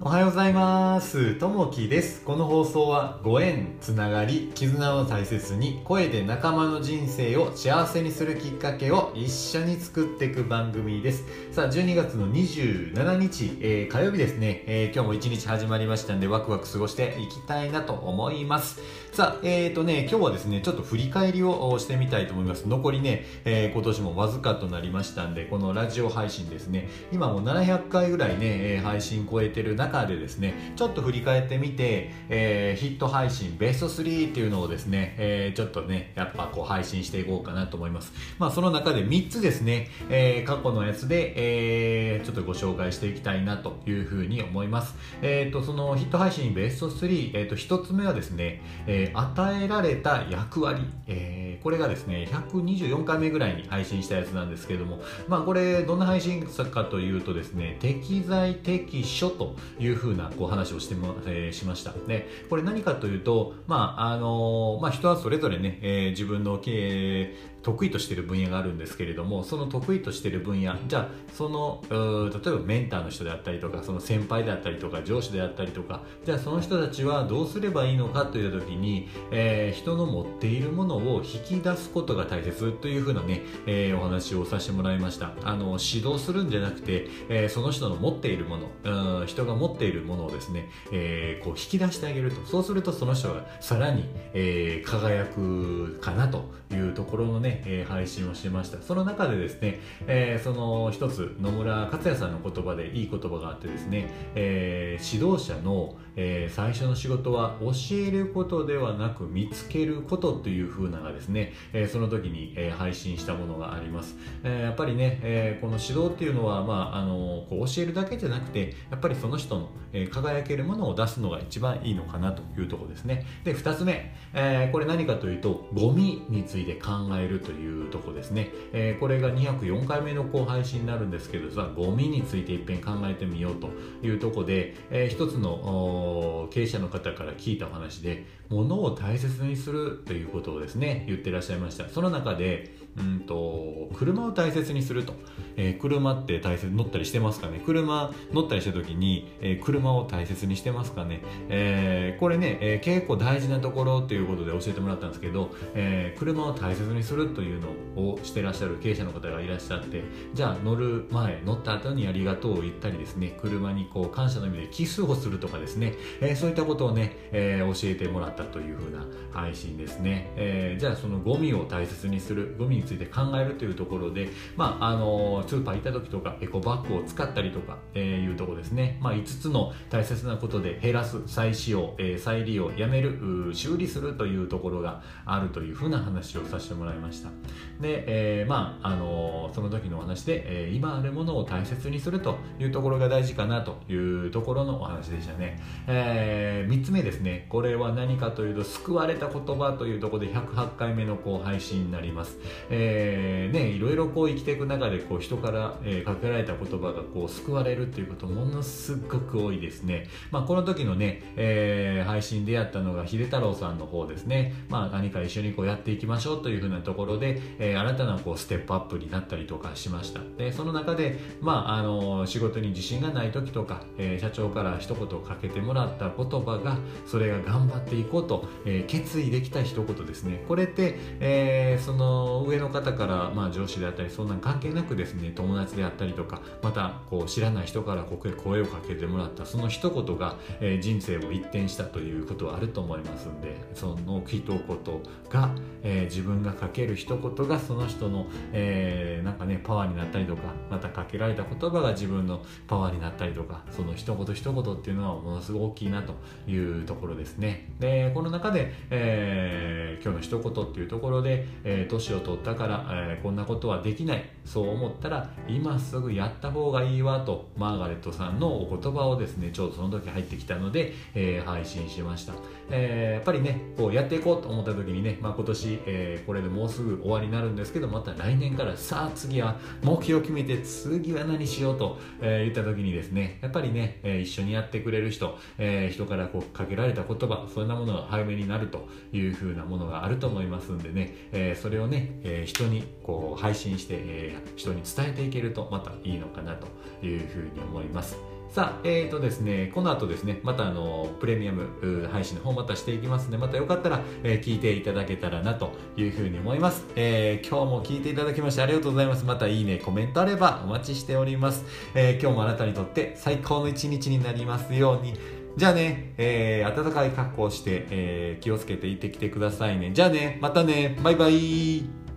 おはようございます。ともきです。この放送はご縁、つながり、絆を大切に声で仲間の人生を幸せにするきっかけを一緒に作っていく番組です。さあ、12月の27日、えー火曜日ですね、えー今日も一日始まりましたんでワクワク過ごしていきたいなと思います。さあ、えーとね、今日はですね、ちょっと振り返りをしてみたいと思います。残りね、えー今年もわずかとなりましたんで、このラジオ配信ですね、今もう700回ぐらいね、配信超えてる中でですね、ちょっと振り返ってみて、えーヒット配信ベスト3っていうのをですね、えちょっとね、やっぱこう配信していこうかなと思います。まあその中で3つですね、え過去のやつで、えちょっとご紹介していきたいなというふうに思います。えっ、と、そのヒット配信ベスト3、えっ、と、1つ目はですね、え与えられた役割、えーこれがですね、124回目ぐらいに配信したやつなんですけれども、まあこれどんな配信作かというとですね、適材適所というふうなこう話をしても、えーしました。で、これ何かというと、まああのまあ人はそれぞれね、えー自分の経営得意としている分野があるんですけれどもその得意としている分野じゃあその例えばメンターの人であったりとかその先輩であったりとか上司であったりとかじゃあその人たちはどうすればいいのかという時に、えー人の持っているものを引き出すことが大切というふうなね、えーお話をさせてもらいました。あの指導するんじゃなくて、えーその人の持っているものうん人が持っているものをですね、えーこう引き出してあげると。そうするとその人がさらに、えー輝くかなというところのね、えー配信をしてました。その中でですね、えーその一つ野村克也さんの言葉でいい言葉があってですね、えー指導者の、えー最初の仕事は教えることではなく見つけることという風ながですね、えーその時に、えー配信したものがあります、えーやっぱりね、えーこの指導っていうのは、まあ、あのこう教えるだけじゃなくてやっぱりその人の、えー輝けるものを出すのが一番いいのかなというところですね。で2つ目、えーこれ何かというとゴミについて考えるというところですね、えーこれが204回目のこう配信になるんですけどさゴミについていっぺん考えてみようというところで、えー一つの経営者の方から聞いたお話で物を大切にするということをですね言ってらっしゃいました。その中でうんと車を大切にすると、えー車って大切乗ったりしてますかね？車乗ったりした時に、えー車を大切にしてますかね、えーこれね、えー結構大事なところということで教えてもらったんですけど、えー車を大切にするというのをしてらっしゃる経営者の方がいらっしゃってじゃあ乗る前乗った後にありがとうを言ったりですね車にこう感謝の意味でキスをするとかですね、えーそういったことをね、えー教えてもらったとというふうな配信ですね、えーじゃあそのゴミを大切にするゴミについて考えるというところでまああのスーパー行った時とかエコバッグを使ったりとか、えーいうとこですね、まあ、5つの大切なことで減らす再使用、えー再利用やめる修理するというところがあるというふうな話をさせてもらいました。で、えーまああのその時のお話で、えー今あるものを大切にするというところが大事かなというところのお話でしたね、え3つ目ですね。これは何かというと救われた言葉というところで108回目のこう配信になります、えーね、いろいろこう生きていく中でこう人から、えーかけられた言葉がこう救われるということものすごく多いですね、まあ、この時のね、えー配信でやったのが秀太郎さんの方ですね、まあ、何か一緒にこうやっていきましょうというふうなところで、えー新たなこうステップアップになったりとかしました。でその中で、まあ、あの仕事に自信がない時とか、えー社長から一言かけてもらった言葉がそれが頑張っていこうと、えー決意できた一言ですね。これって、えーその上の方から、まあ、上司であったりそんな関係なくですね友達であったりとかまたこう知らない人から声をかけてもらったその一言が、えー人生を一転したということはあると思いますんでその一言が、えー自分がかける一言がその人の、えーなんかねパワーになったりとかまたかけられた言葉が自分のパワーになったりとかその一言一言っていうのはものすごく大きいなというところですね。でこのの中で、えー今日の一言っていうところで、えー年を取ったから、えーこんなことはできない。そう思ったら今すぐやった方がいいわとマーガレットさんのお言葉をですねちょうどその時入ってきたので、えー配信しました、えーやっぱりねこうやっていこうと思った時にね、まあ、今年、えーこれでもうすぐ終わりになるんですけどまた来年からさあ次は目標を決めて次は何しようと、えー言った時にですねやっぱりね、えー一緒にやってくれる人、えー人からこうかけられた言葉そんなものが早めになるというふうなものがあると思いますんでね、えーそれをね、えー人にこう配信して、えー人に伝えていけるとまたいいのかなというふうに思います。さあ、えーとですね、この後ですね、またあの、プレミアム配信の方またしていきますので、またよかったら、えー、聞いていただけたらなというふうに思います。えー、今日も聞いていただきましてありがとうございます。またいいね、コメントあればお待ちしております。えー、今日もあなたにとって最高の一日になりますように。じゃあね、えー、暖かい格好をして、えー、気をつけて行ってきてくださいね。じゃあね、またね、バイバイ。